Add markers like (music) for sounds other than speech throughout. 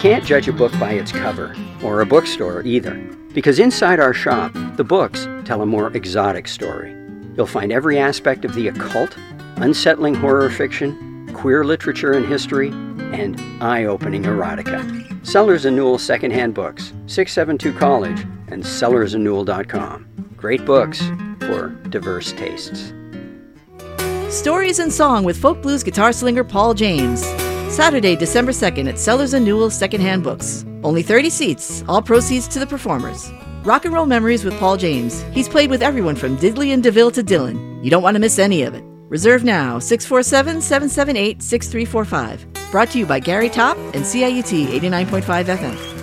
can't judge a book by its cover, or a bookstore either, because inside our shop, the books tell a more exotic story. You'll find every aspect of the occult, unsettling horror fiction, queer literature and history, and eye opening erotica. Sellers and Newell Secondhand Books, 672 College, and sellersandnewell.com. Great books for diverse tastes. Stories and Song with folk blues guitar slinger Paul James. Saturday, December 2nd at Sellers and Newell Secondhand Books. Only 30 seats, all proceeds to the performers. Rock and Roll Memories with Paul James. He's played with everyone from Diddley and DeVille to Dylan. You don't want to miss any of it. Reserve now 647 778 6345. Brought to you by Gary Topp and CIUT 89.5 FM.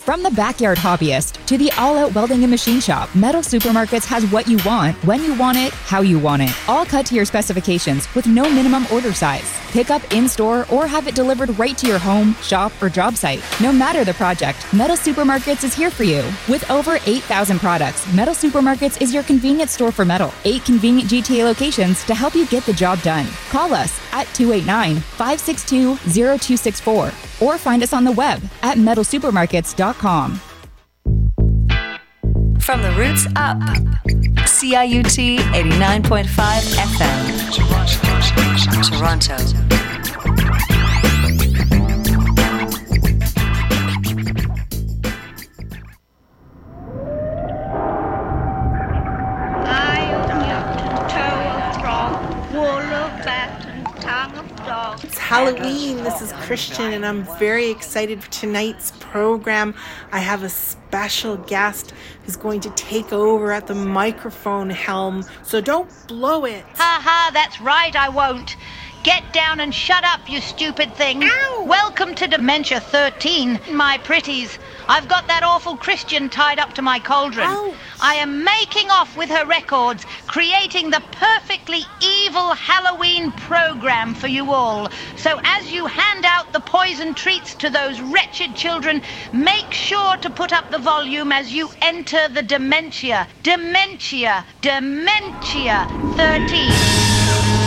From the backyard hobbyist to the all out welding and machine shop, Metal Supermarkets has what you want, when you want it, how you want it. All cut to your specifications with no minimum order size. Pick up in store or have it delivered right to your home, shop, or job site. No matter the project, Metal Supermarkets is here for you. With over 8,000 products, Metal Supermarkets is your convenience store for metal. Eight convenient GTA locations to help you get the job done. Call us at 289 562 0264 or find us on the web at metalsupermarkets.com. From the roots up, CIUT 89.5 FM, Toronto. Halloween. This is Christian, and I'm very excited for tonight's program. I have a special guest who's going to take over at the microphone helm, so don't blow it. Ha ha, that's right, I won't. Get down and shut up, you stupid thing. Welcome to Dementia 13, my pretties. I've got that awful Christian tied up to my cauldron. I am making off with her records, creating the perfectly evil Halloween program for you all. So as you hand out the poison treats to those wretched children, make sure to put up the volume as you enter the Dementia. Dementia. Dementia 13.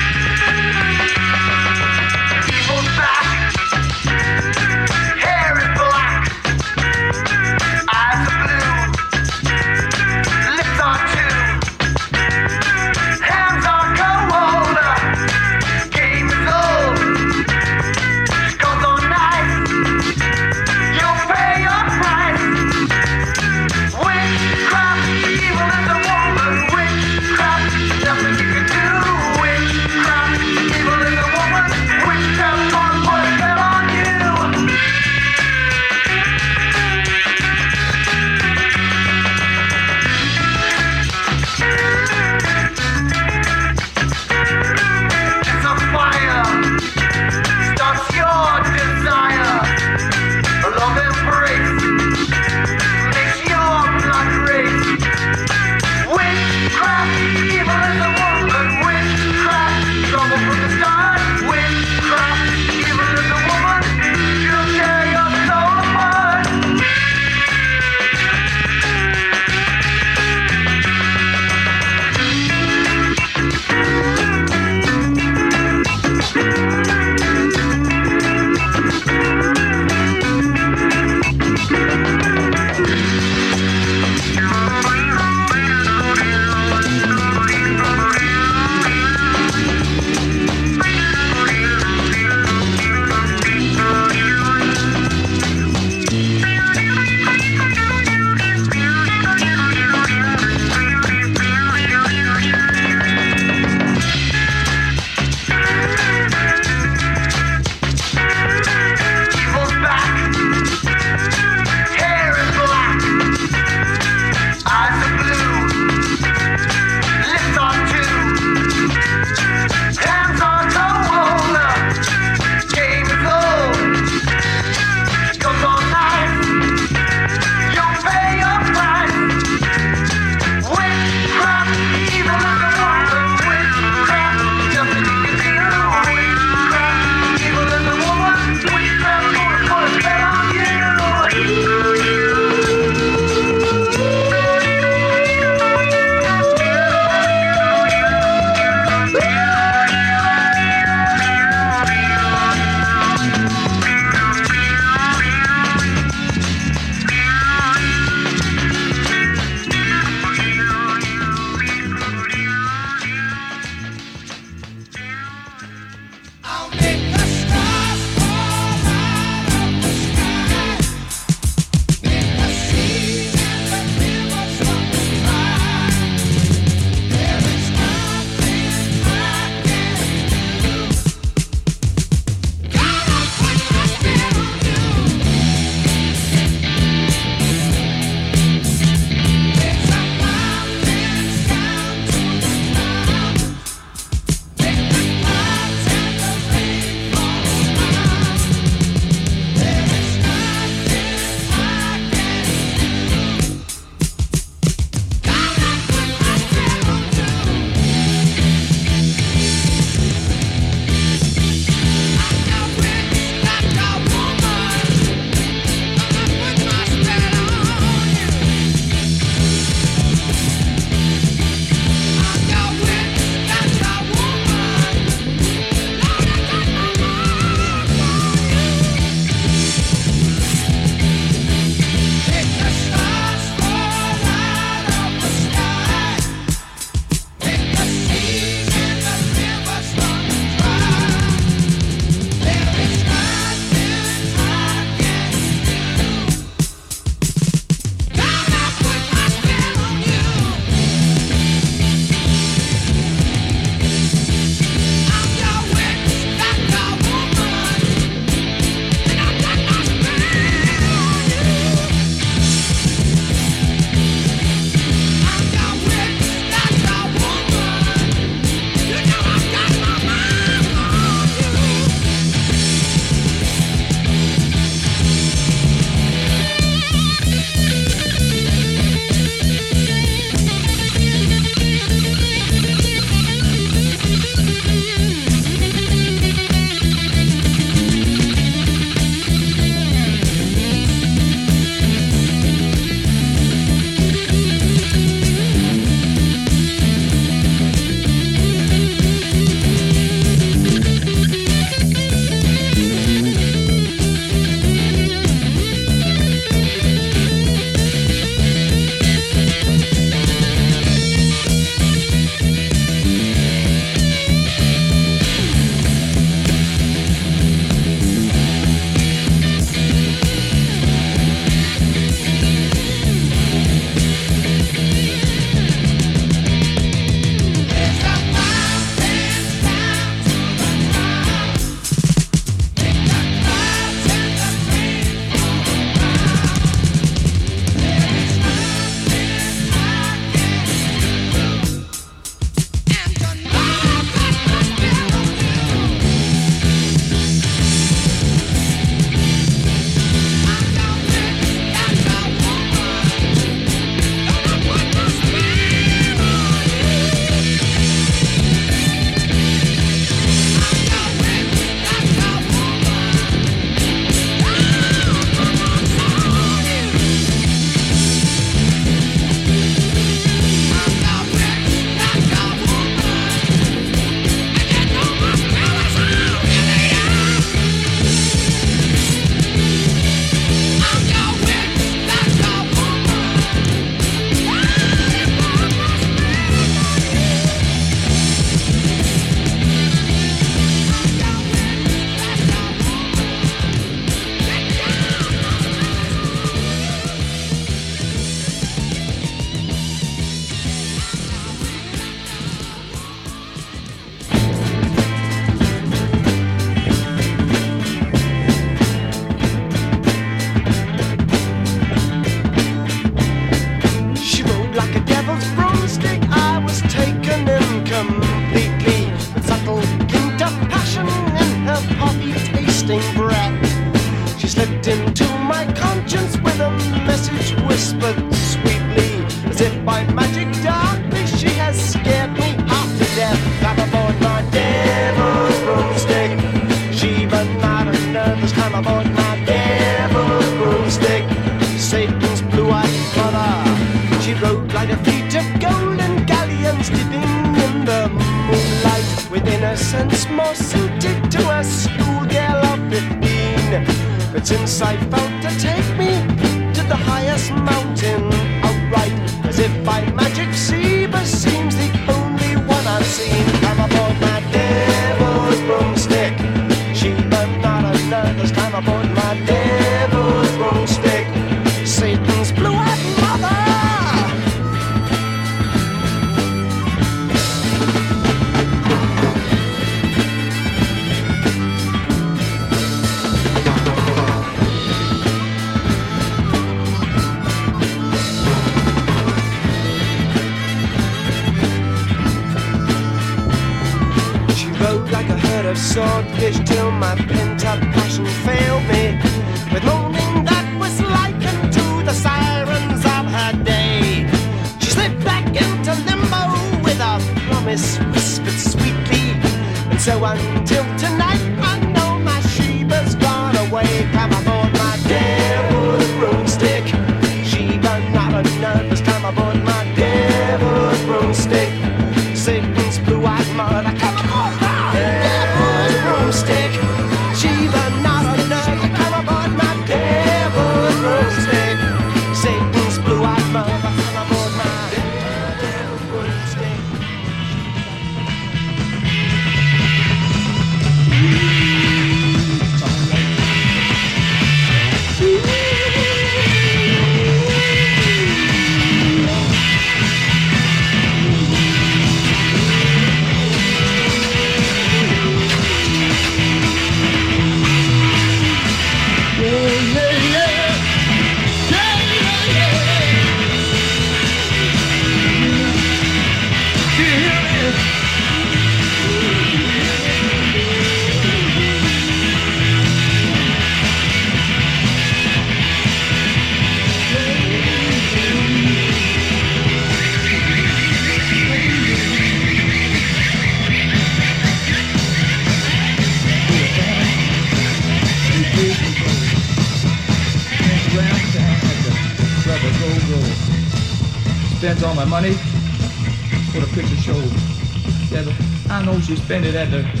It at the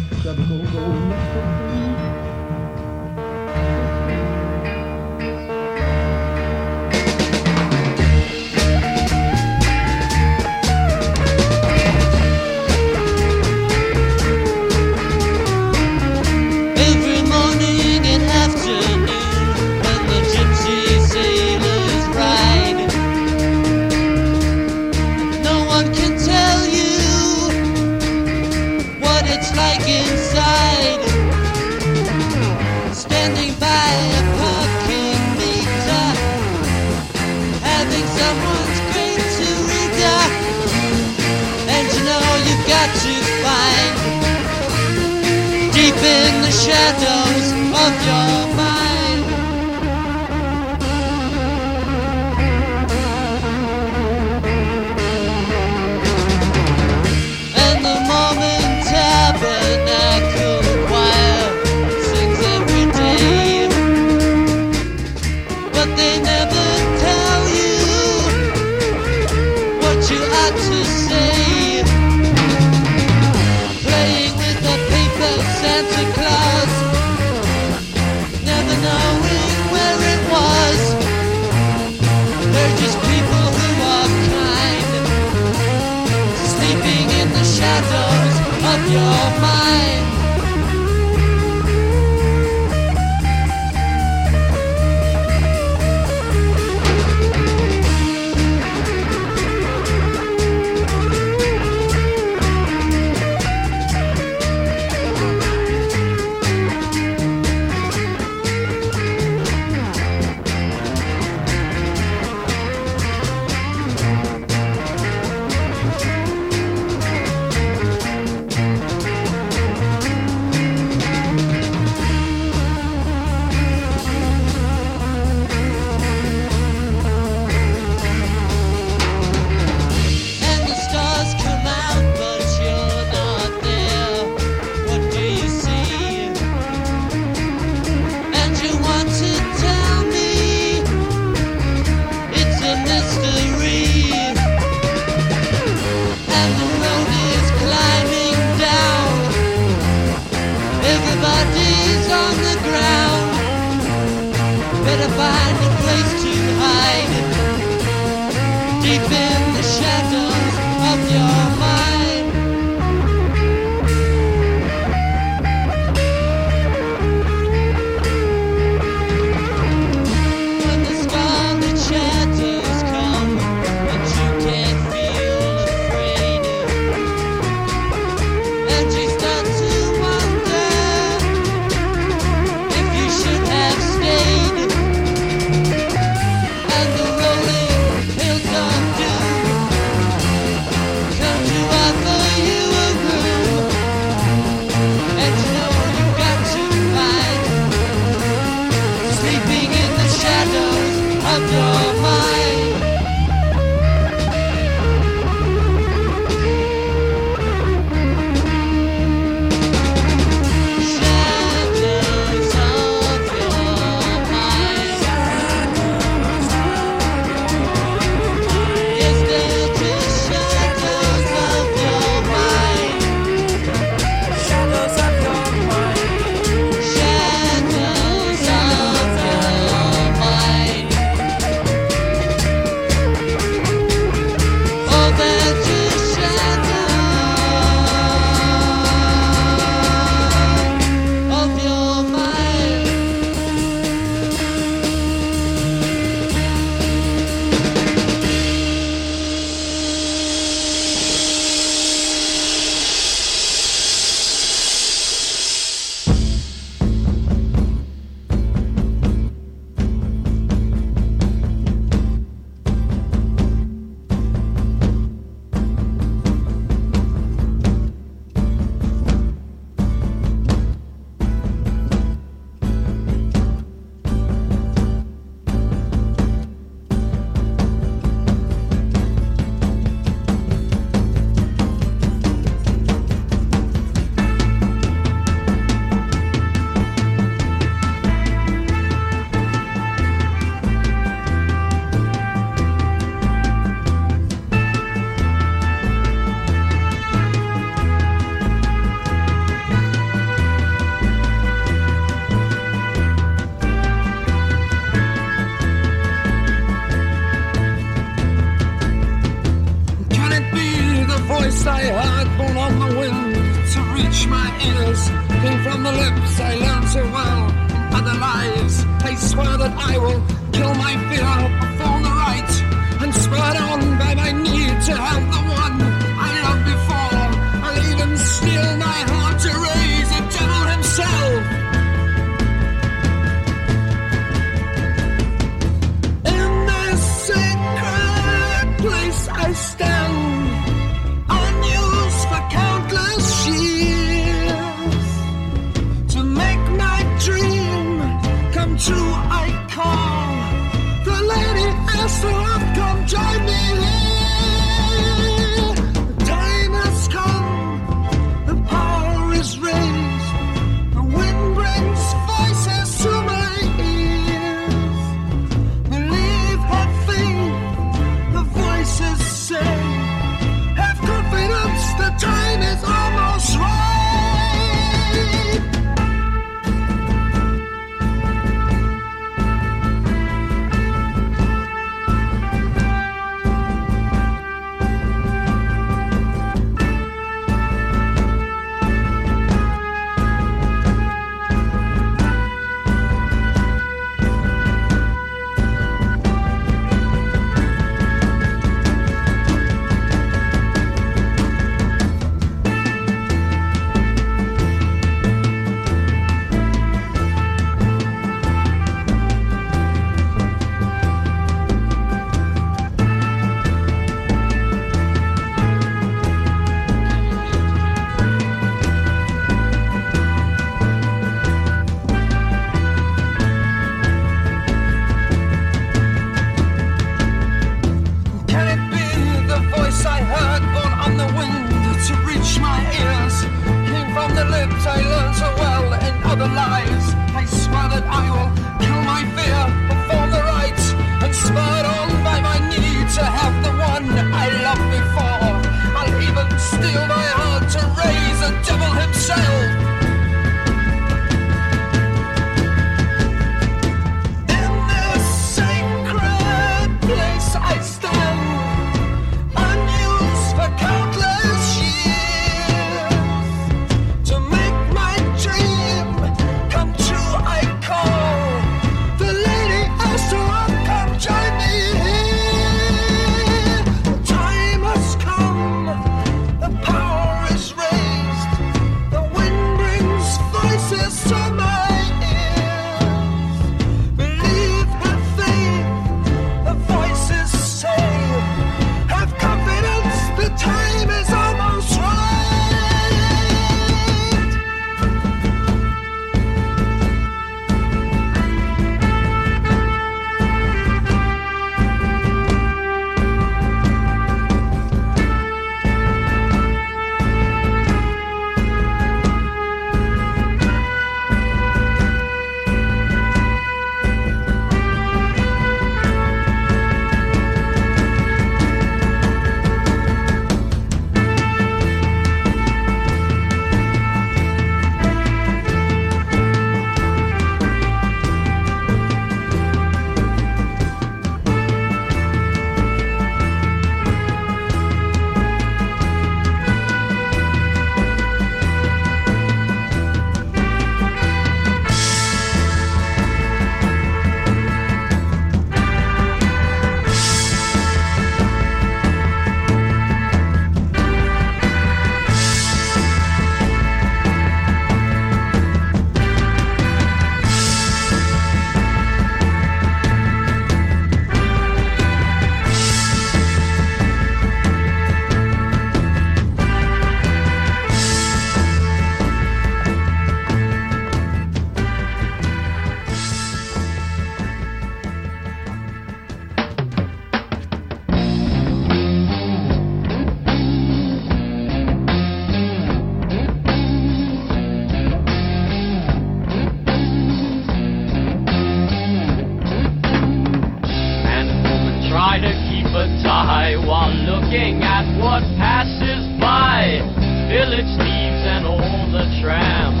what passes by. Village thieves and all the tramps.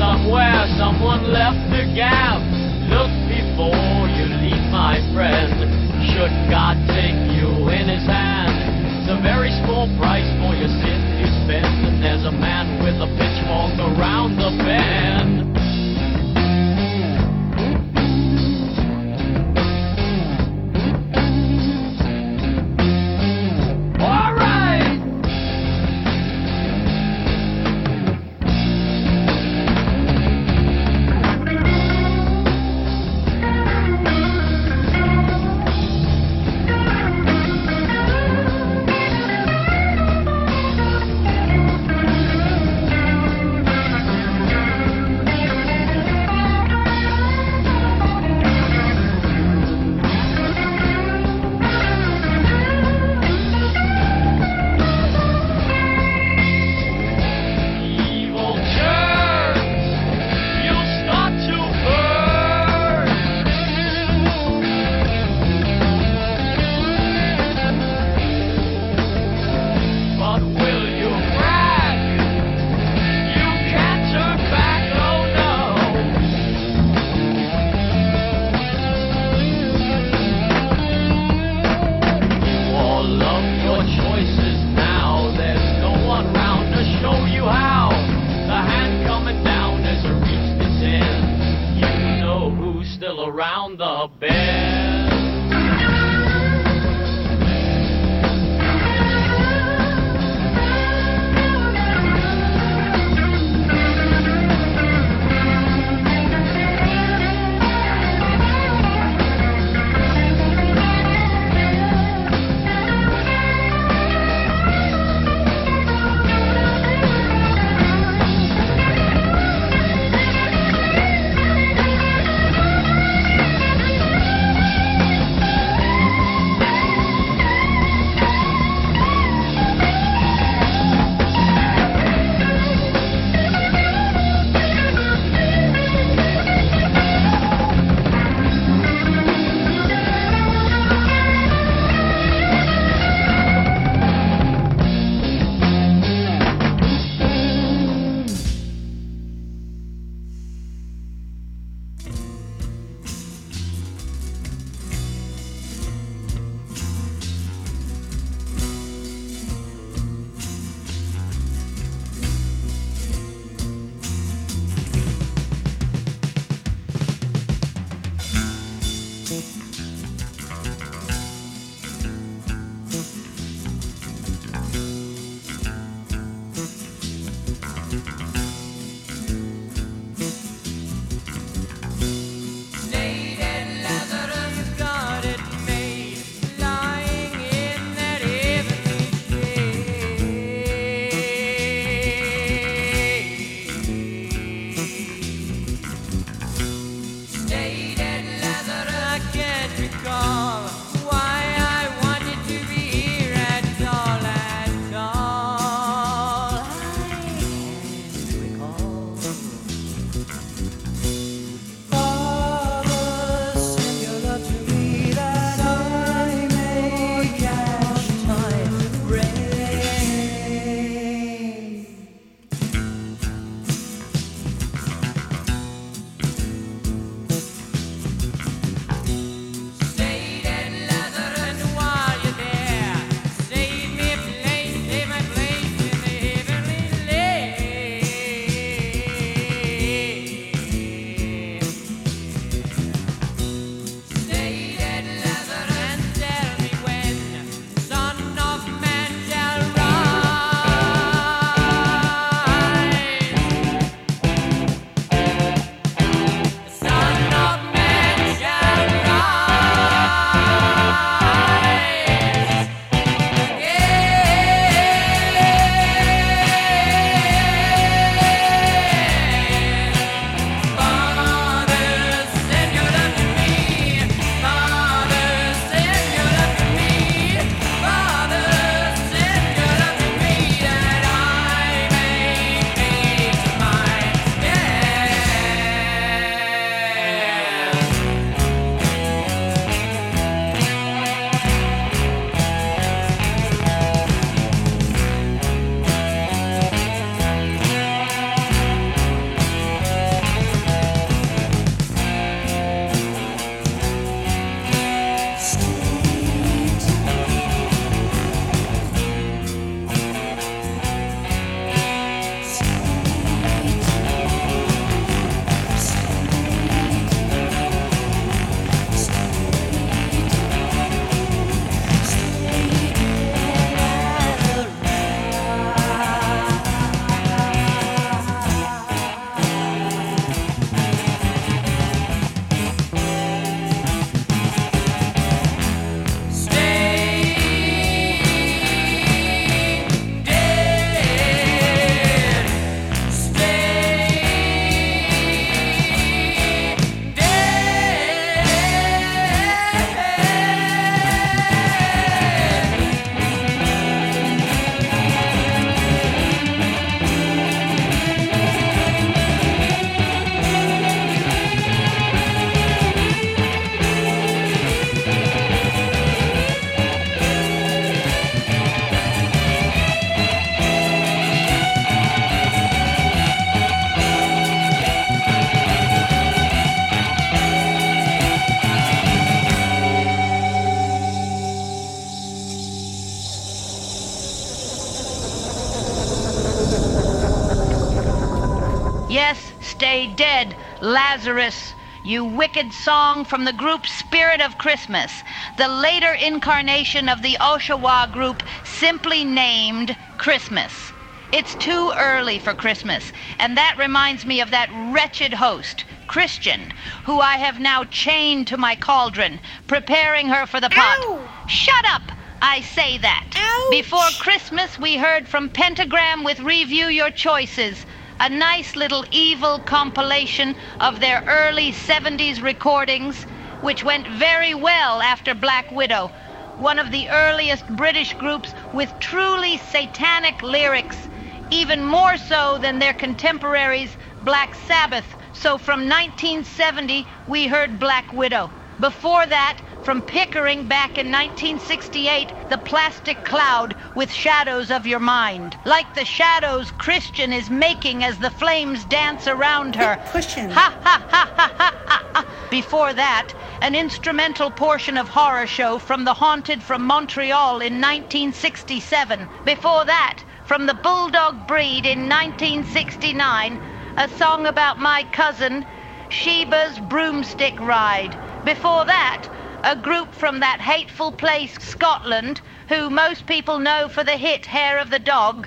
Somewhere someone left the gap. Look before you leave, my friend. Should God take you in his hand? It's a very small price for your sin to spend. And there's a man with a pitchfork around the bend. Lazarus. You wicked song from the group Spirit of Christmas, the later incarnation of the Oshawa group simply named Christmas. It's too early for Christmas, and that reminds me of that wretched host, Christian, who I have now chained to my cauldron, preparing her for the pot. Shut up! I say that. Before Christmas, we heard from Pentagram with Review Your Choices, a nice little evil compilation of their early 70s recordings, which went very well after Black Widow, one of the earliest British groups with truly satanic lyrics, even more so than their contemporaries, Black Sabbath. So from 1970, we heard Black Widow. Before that, from Pickering back in 1968, The Plastic Cloud with Shadows of Your Mind. Like the shadows Christian is making as the flames dance around her. Pushing. Ha ha ha ha ha ha ha. Before that, an instrumental portion of Horror Show from The Haunted from Montreal in 1967. Before that, from The Bulldog Breed in 1969, a song about my cousin, Sheba's broomstick ride. Before that, a group from that hateful place, Scotland, who most people know for the hit Hair of the Dog.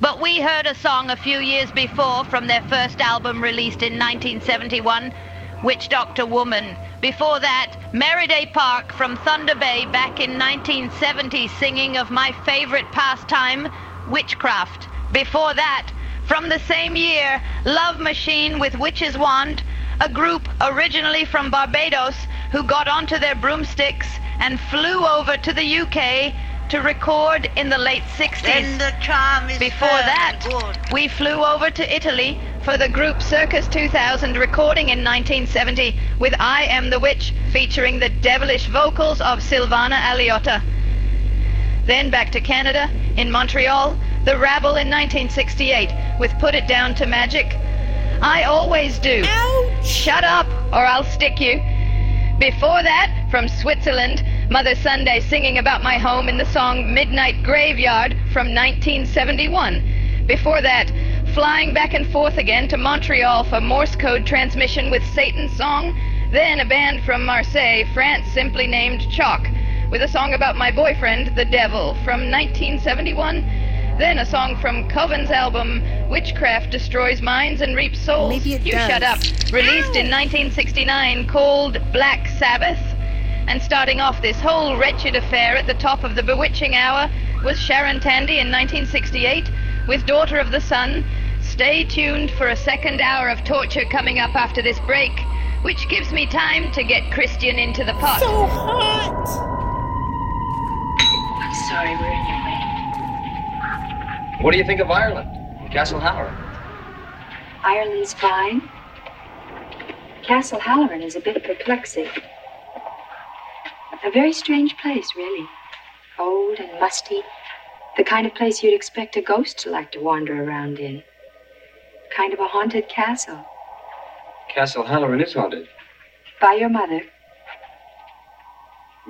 But we heard a song a few years before from their first album released in 1971, Witch Doctor Woman. Before that, Merriday Park from Thunder Bay back in 1970 singing of my favorite pastime, witchcraft. Before that, from the same year, Love Machine with Witch's Wand, a group originally from Barbados who got onto their broomsticks and flew over to the UK to record in the late 60s. Then the charm is Before that, good. we flew over to Italy for the group Circus 2000 recording in 1970 with I Am the Witch featuring the devilish vocals of Silvana Aliotta. Then back to Canada, in Montreal, the Rabble in 1968 with Put It Down to Magic. I always do. Shut up or I'll stick you. Before that, from Switzerland, Mother Sunday singing about my home in the song Midnight Graveyard from 1971. Before that, flying back and forth again to Montreal for Morse code transmission with Satan's song. Then a band from Marseille, France, simply named Chalk, with a song about my boyfriend, the Devil, from 1971. Then a song from Coven's album, Witchcraft Destroys Minds and Reaps Souls. Maybe it you does. shut up. Released in 1969, called Black Sabbath. And starting off this whole wretched affair at the top of the bewitching hour was Sharon Tandy in 1968 with Daughter of the Sun. Stay tuned for a second hour of torture coming up after this break, which gives me time to get Christian into the pot. So hot! I'm sorry we're in your way. What do you think of Ireland? Castle Halloran? Ireland's fine. Castle Halloran is a bit perplexing. A very strange place, really. Old and musty. The kind of place you'd expect a ghost to like to wander around in. Kind of a haunted castle. Castle Halloran is haunted By your mother.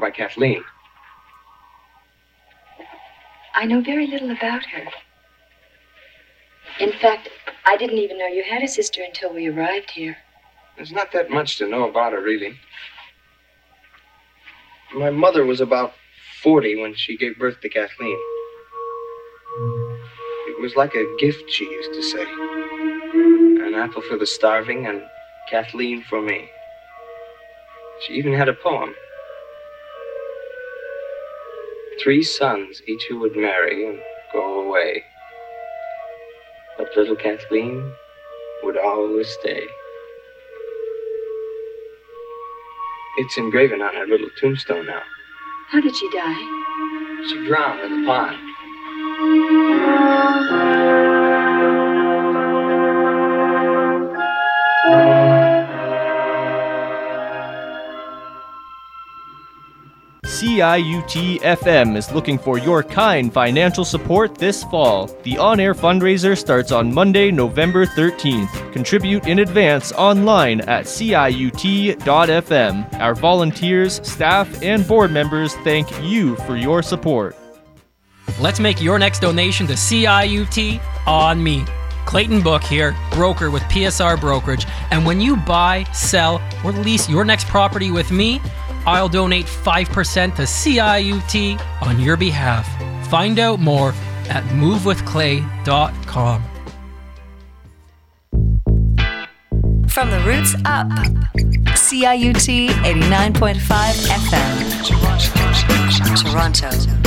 by Kathleen. I know very little about her. In fact, I didn't even know you had a sister until we arrived here. There's not that much to know about her, really. My mother was about 40 when she gave birth to Kathleen. It was like a gift, she used to say. An apple for the starving and Kathleen for me. She even had a poem. Three sons, each who would marry and go away. But little Kathleen would always stay. It's engraven on her little tombstone now. How did she die? She drowned in the pond. CIUT FM is looking for your kind financial support this fall. The on air fundraiser starts on Monday, November 13th. Contribute in advance online at CIUT.FM. Our volunteers, staff, and board members thank you for your support. Let's make your next donation to CIUT on me. Clayton Book here, broker with PSR Brokerage. And when you buy, sell, or lease your next property with me, I'll donate 5% to CIUT on your behalf. Find out more at movewithclay.com. From the roots up. CIUT 89.5 FM. Toronto.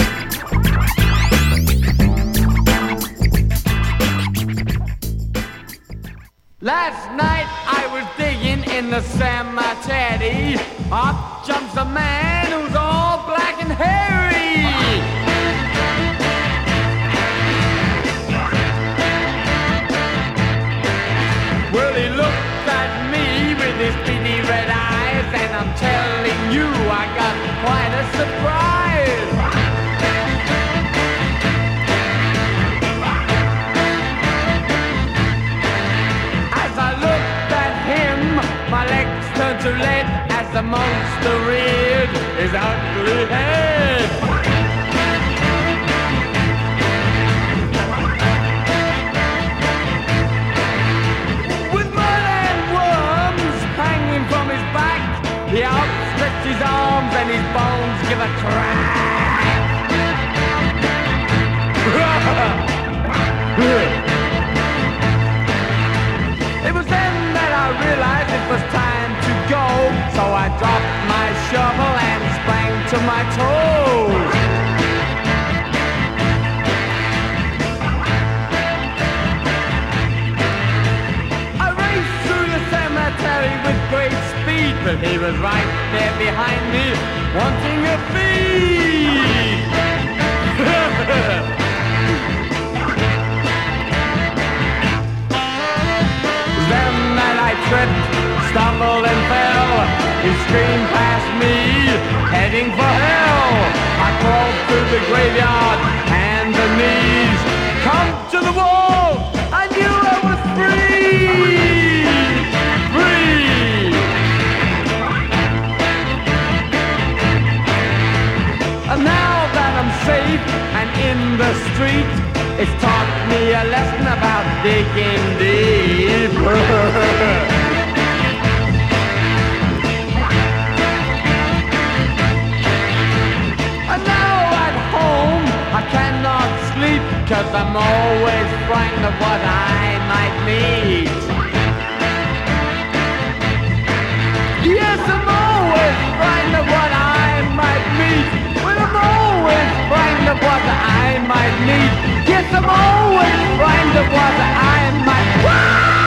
Last night I was digging in the cemetery. Up jumps a man who's all black and hairy. Well, he looked at me with his beady red eyes, and I'm telling you, I got quite a surprise. Turned to lead as the monster reared his ugly head. With mud and worms hanging from his back, he outstretched his arms and his bones give a crack. (laughs) It was then that I realized it was time. So I dropped my shovel and sprang to my toes. I raced through the cemetery with great speed, but he was right there behind me, wanting a feed. (laughs) Then I tripped, stumbled and fell. He screamed past me, heading for hell. I crawled through the graveyard, hands and knees. Come to the wall, I knew I was free. Free. And now that I'm safe and in the street, it's taught me a lesson about digging deep. (laughs) cause I'm always frightened of what I might meet. Yes, I'm always frightened of what I might meet. Well, I'm always frightened of what I might meet. Yes, I'm always frightened of what I might. Dark,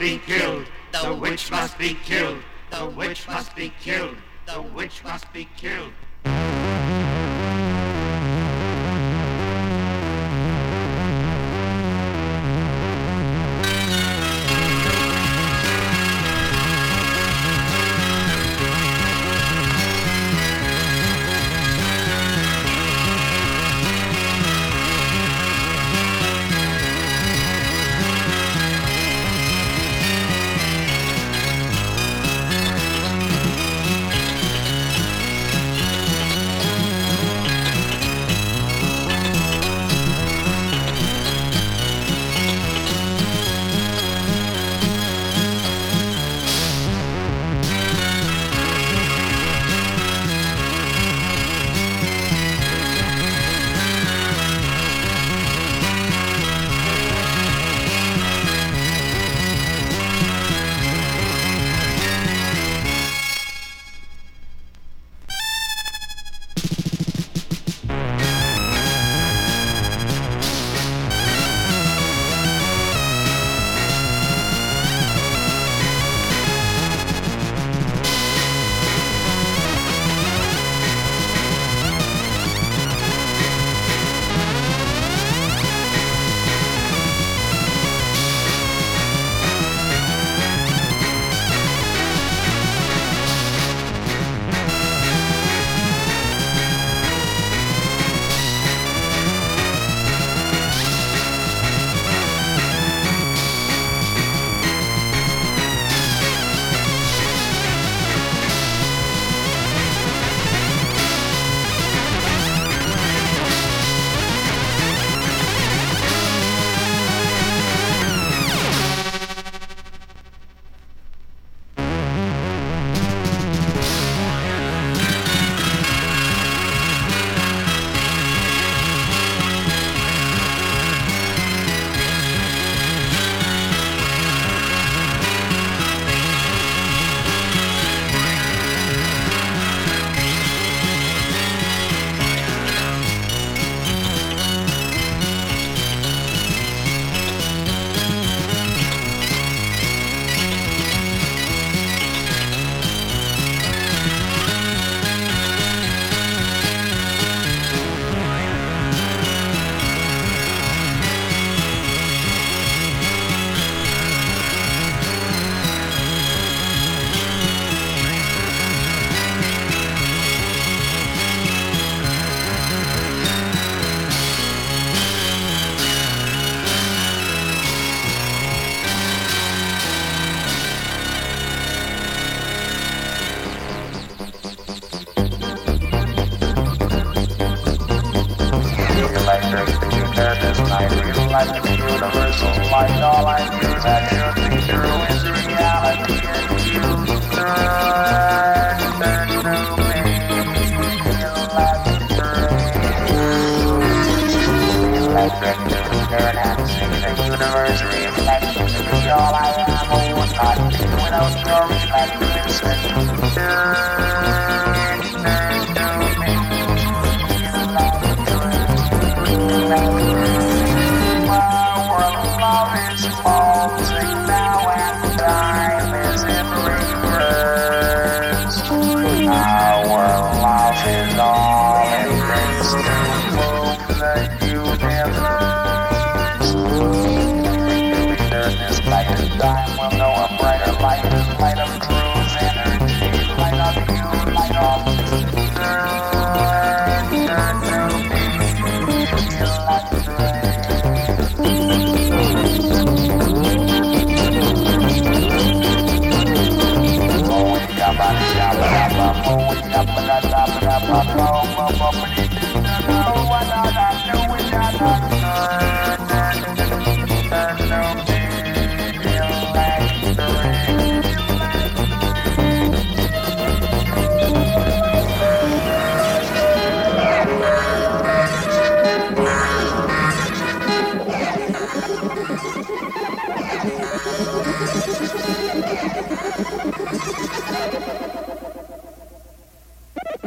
be killed. The witch must be killed. The witch must be killed. The witch must be killed.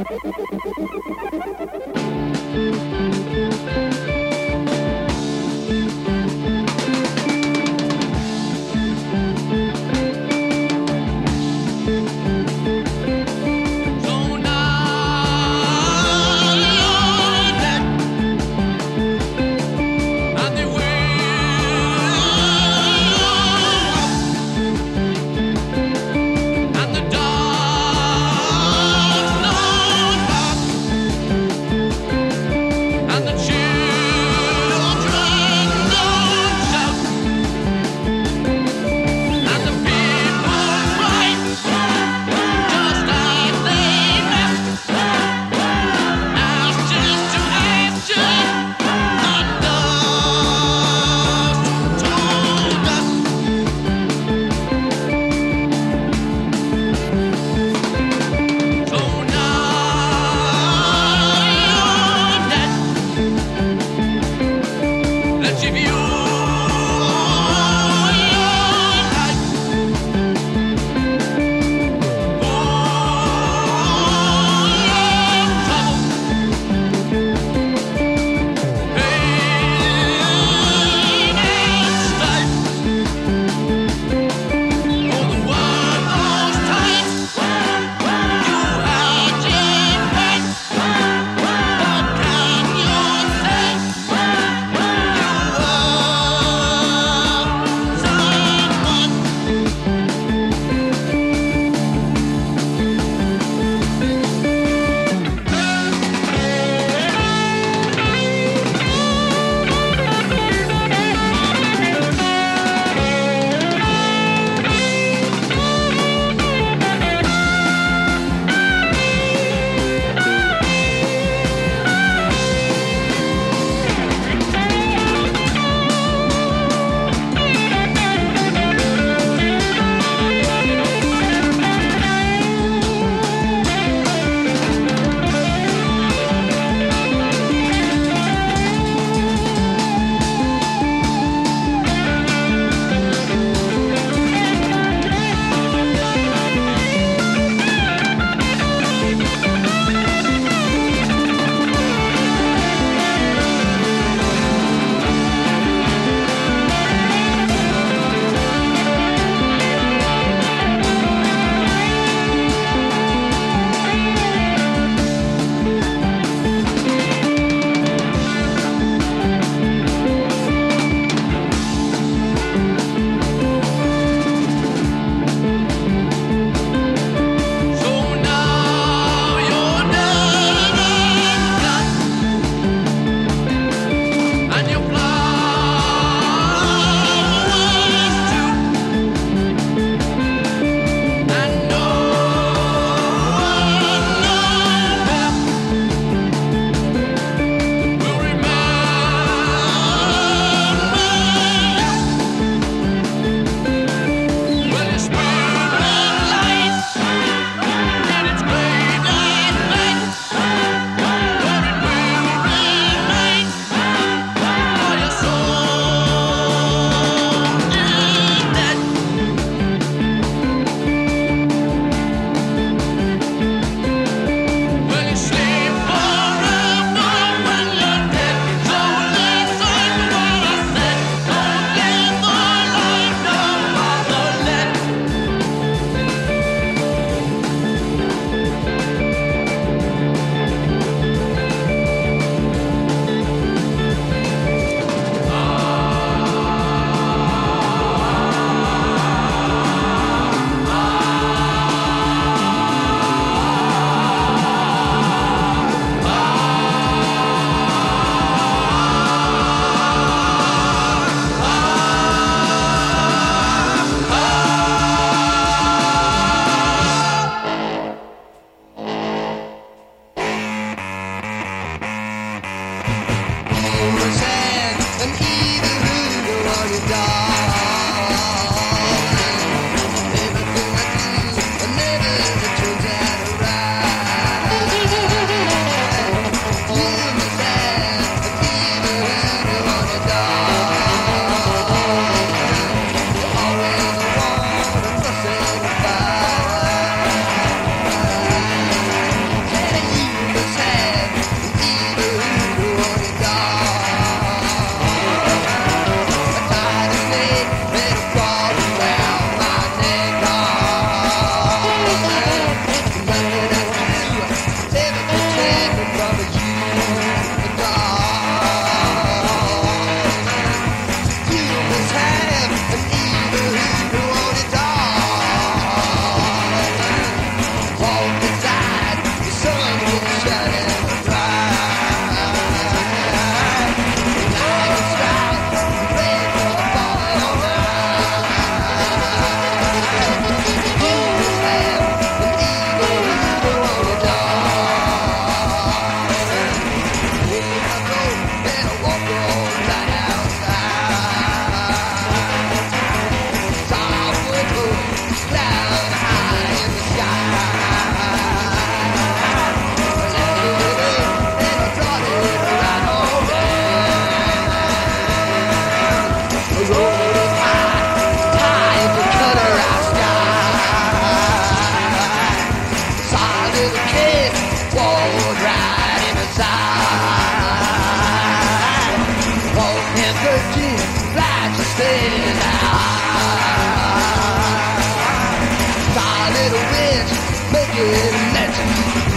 And the dark, no, little witch, making magic.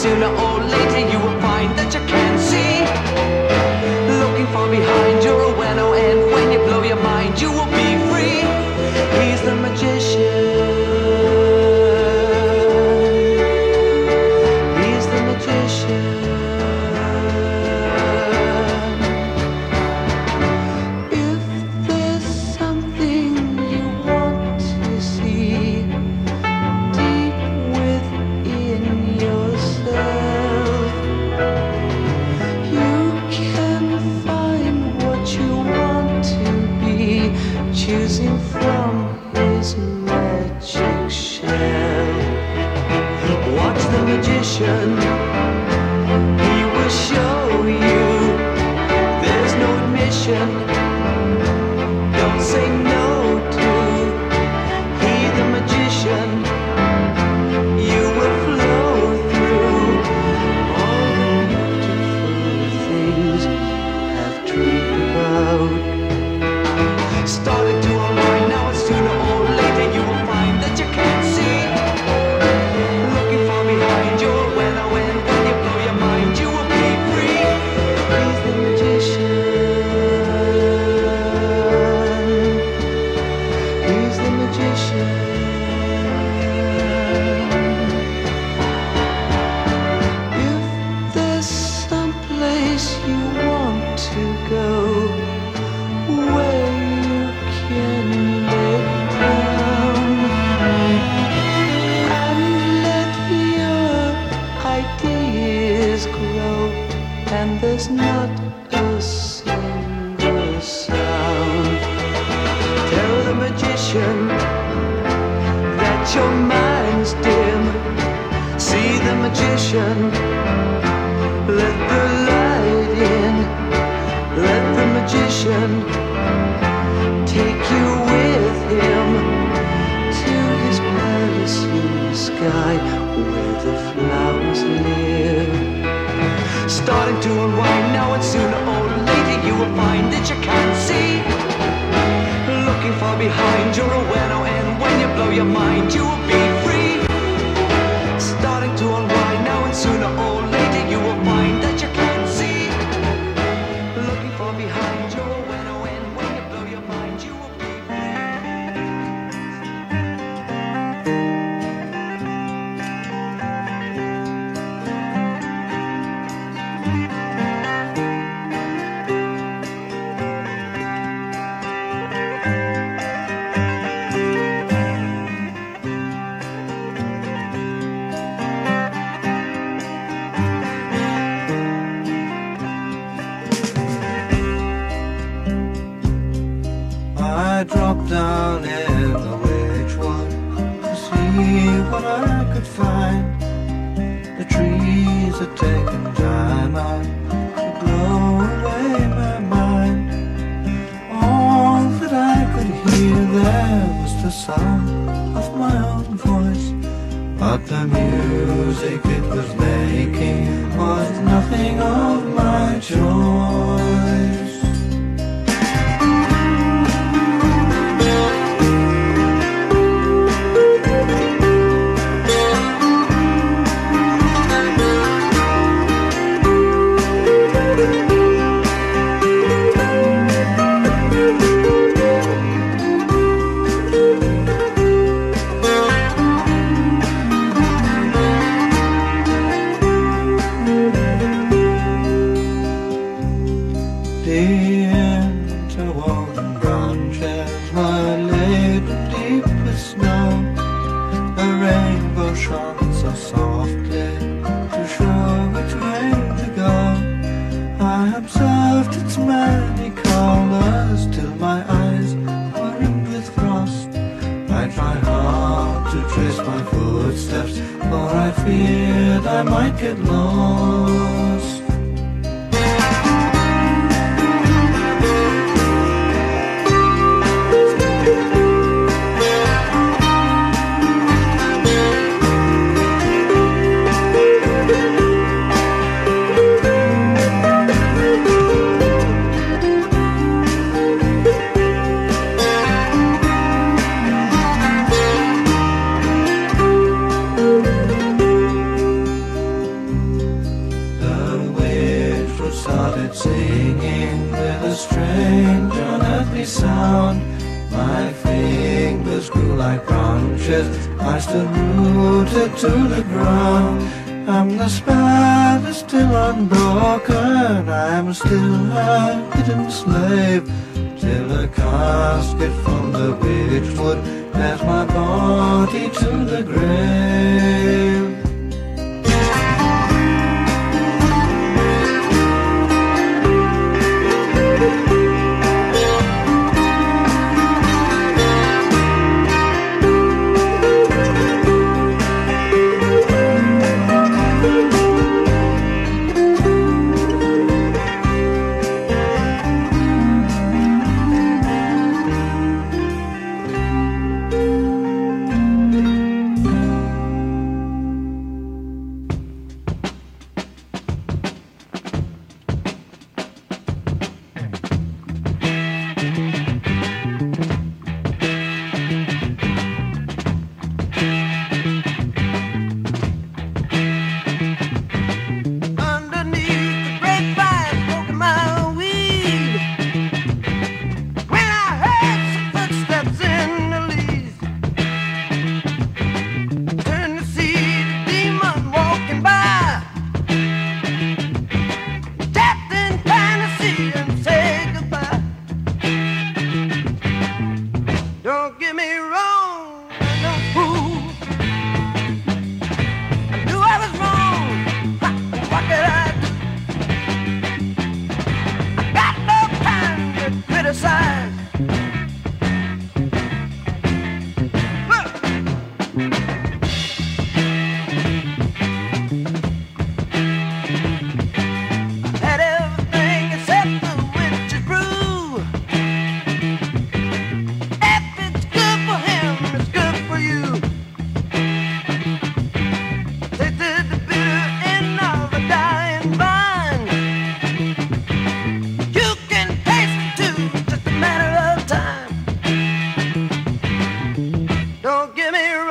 Sooner or Don't get me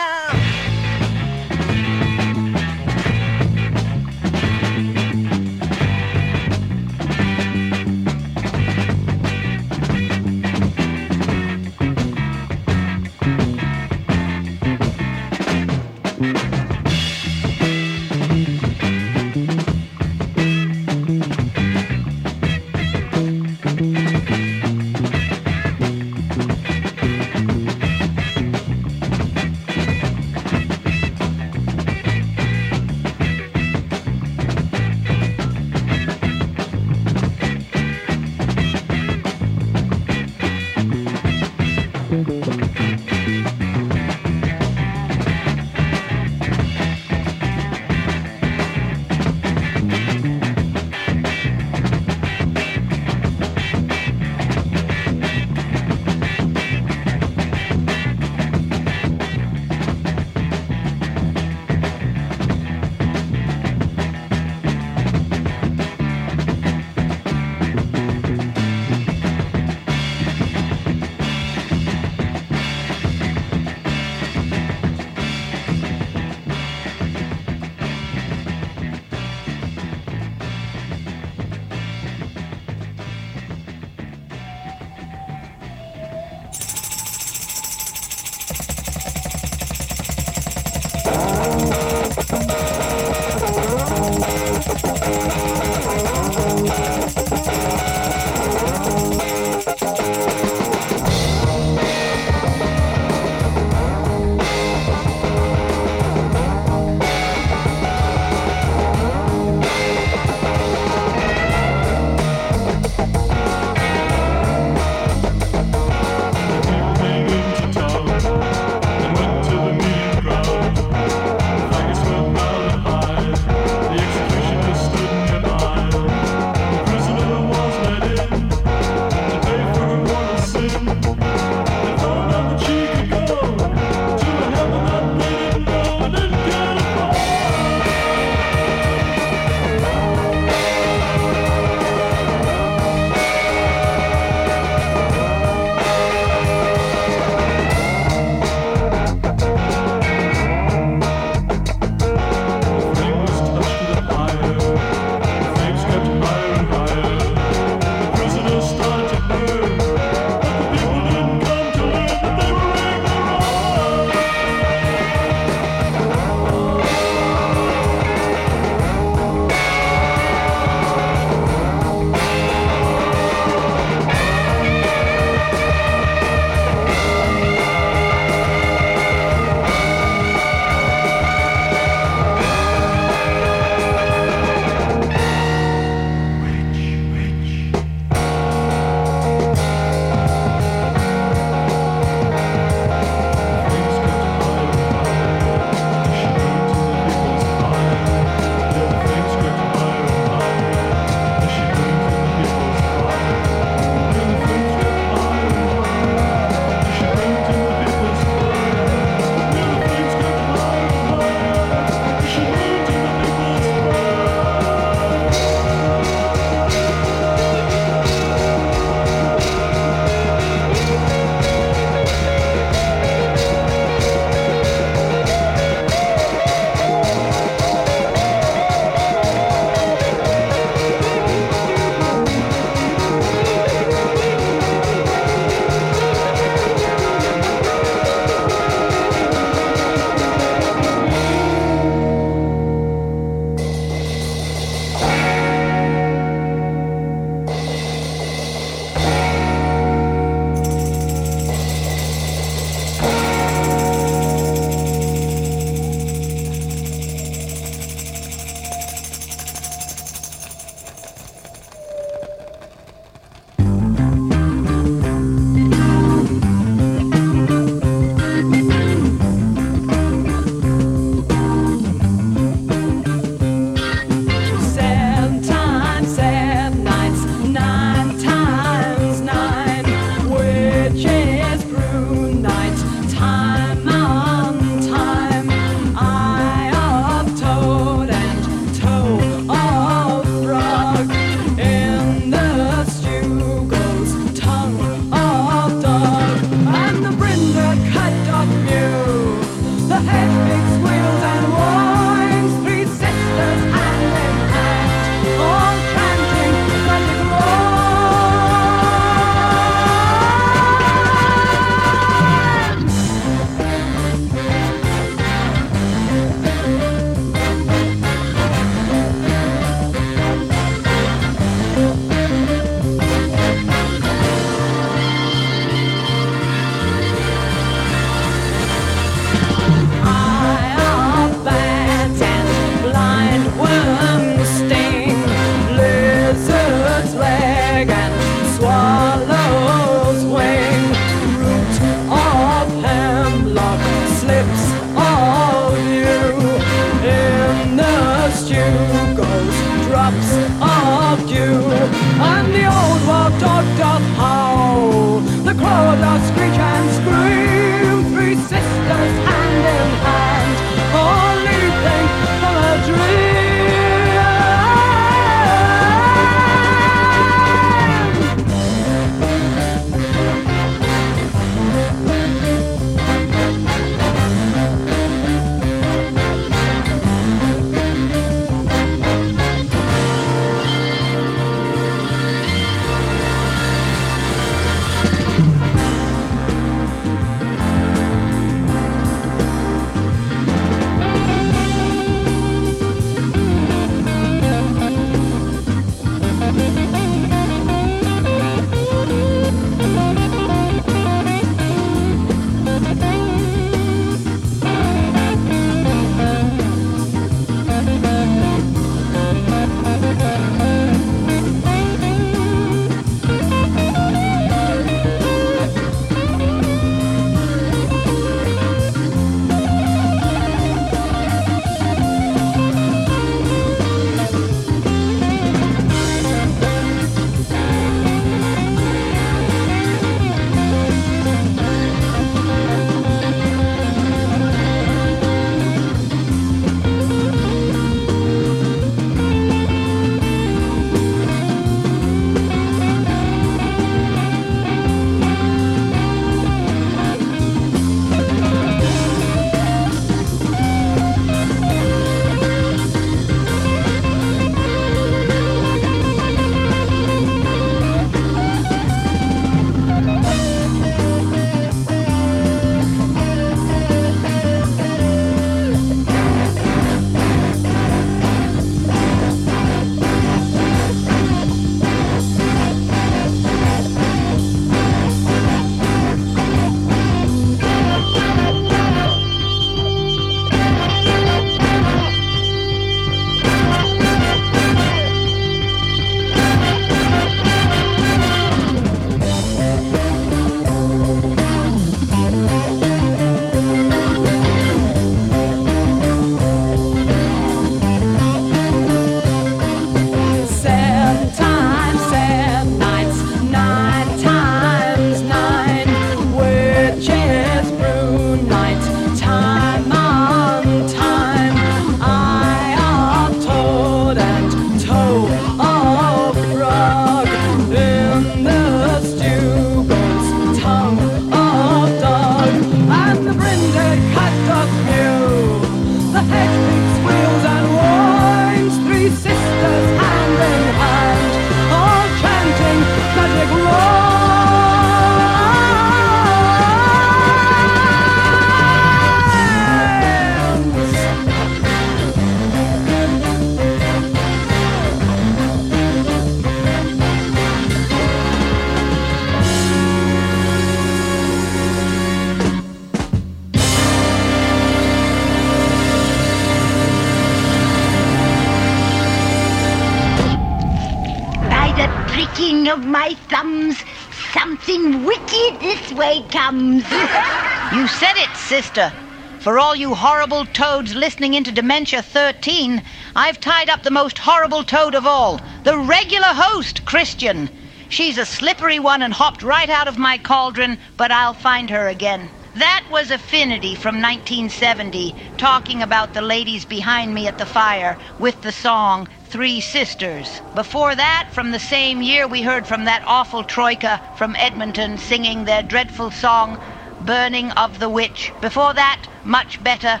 sister. For all you horrible toads listening into Dementia 13, I've tied up the most horrible toad of all, the regular host, Christian. She's a slippery one and hopped right out of my cauldron, but I'll find her again. That was Affinity from 1970, talking about the ladies behind me at the fire with the song Three Sisters. Before that, from the same year, we heard from that awful troika from Edmonton singing their dreadful song Burning of the Witch. Before that, much better,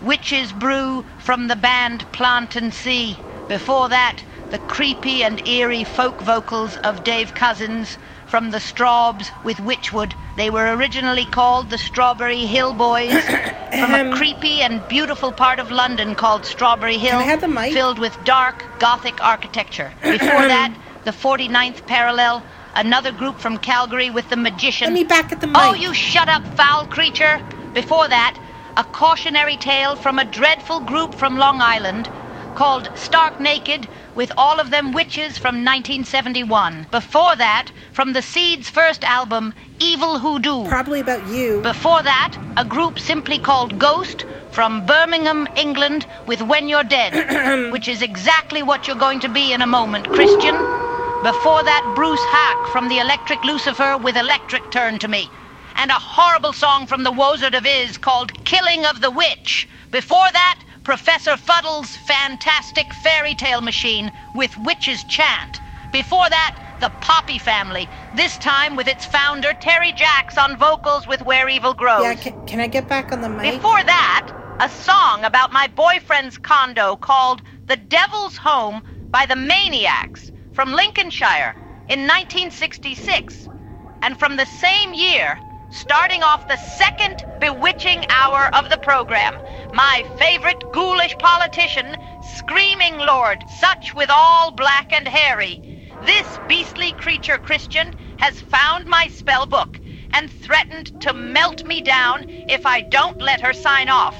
Witch's Brew from the band Plant and See. Before that, the creepy and eerie folk vocals of Dave Cousins from the Strawbs with Witchwood. They were originally called the Strawberry Hill Boys (coughs) from a creepy and beautiful part of London called Strawberry Hill, Can I have the mic? filled with dark Gothic architecture. Before (coughs) that, the 49th Parallel, another group from Calgary with the Magician. Let me back at the oh, mic. Oh, you shut up, foul creature! Before that, a cautionary tale from a dreadful group from Long Island called Stark Naked with all of them witches from 1971. Before that, from the Seeds' first album, Evil Hoodoo. Probably about you. Before that, a group simply called Ghost from Birmingham, England with When You're Dead, (clears throat) which is exactly what you're going to be in a moment, Christian. Before that, Bruce Haack from the Electric Lucifer with Electric Turn to Me. And a horrible song from the Wozard of Iz called Killing of the Witch. Before that, Professor Fuddle's fantastic fairy tale machine with Witch's Chant. Before that, the Poppy Family, this time with its founder Terry Jacks on vocals with Where Evil Grows. Yeah, can, can I get back on the mic? Before that, a song about my boyfriend's condo called The Devil's Home by the Maniacs from Lincolnshire in 1966. And from the same year, starting off the second bewitching hour of the program, my favorite ghoulish politician, Screaming Lord, Sutch with all black and hairy. This beastly creature, Christian, has found my spell book and threatened to melt me down if I don't let her sign off.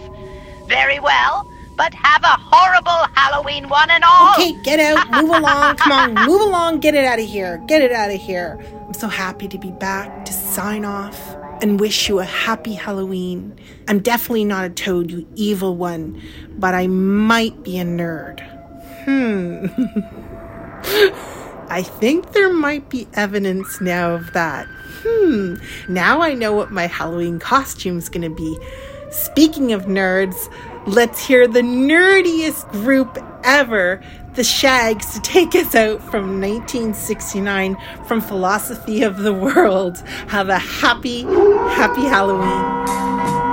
Very well, but have a horrible Halloween one and all. Okay, get out, (laughs) move along, come on, move along, get it out of here, get it out of here. I'm so happy to be back to sign off and wish you a happy Halloween. I'm definitely not a toad, you evil one, but I might be a nerd. Hmm. (laughs) I think there might be evidence now of that. Hmm. Now I know what my Halloween costume's gonna be. Speaking of nerds, let's hear the nerdiest group ever, the Shaggs, to take us out from 1969 from Philosophy of the World. Have a happy, happy Halloween.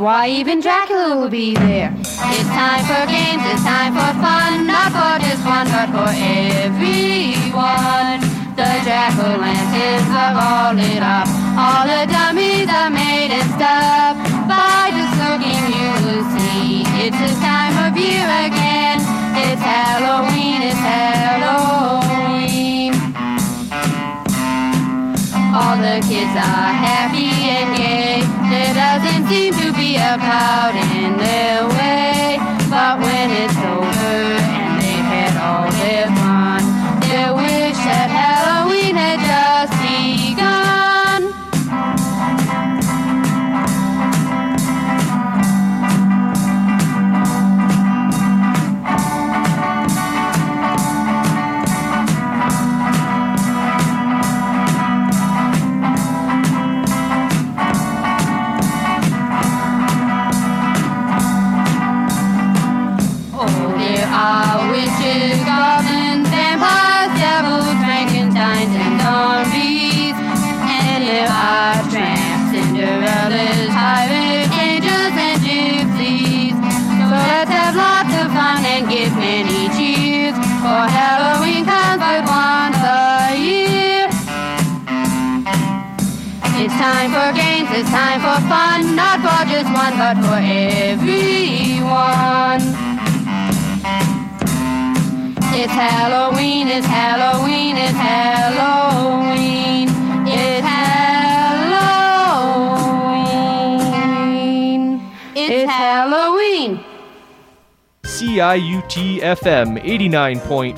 Why even Dracula will be there. It's time for games, it's time for fun, not for just one, but for everyone. The jack-o'-lanterns are all lit up, all the dummies are made and stuff. By just looking, you will see it's this time of year again. It's Halloween, it's Halloween. All the kids are happy and gay. There doesn't seem to be a cloud in their way. But when it's it's time for fun, not for just one, but for everyone. It's Halloween, it's Halloween, it's Halloween. It's Halloween. It's Halloween. CIUT FM 89.5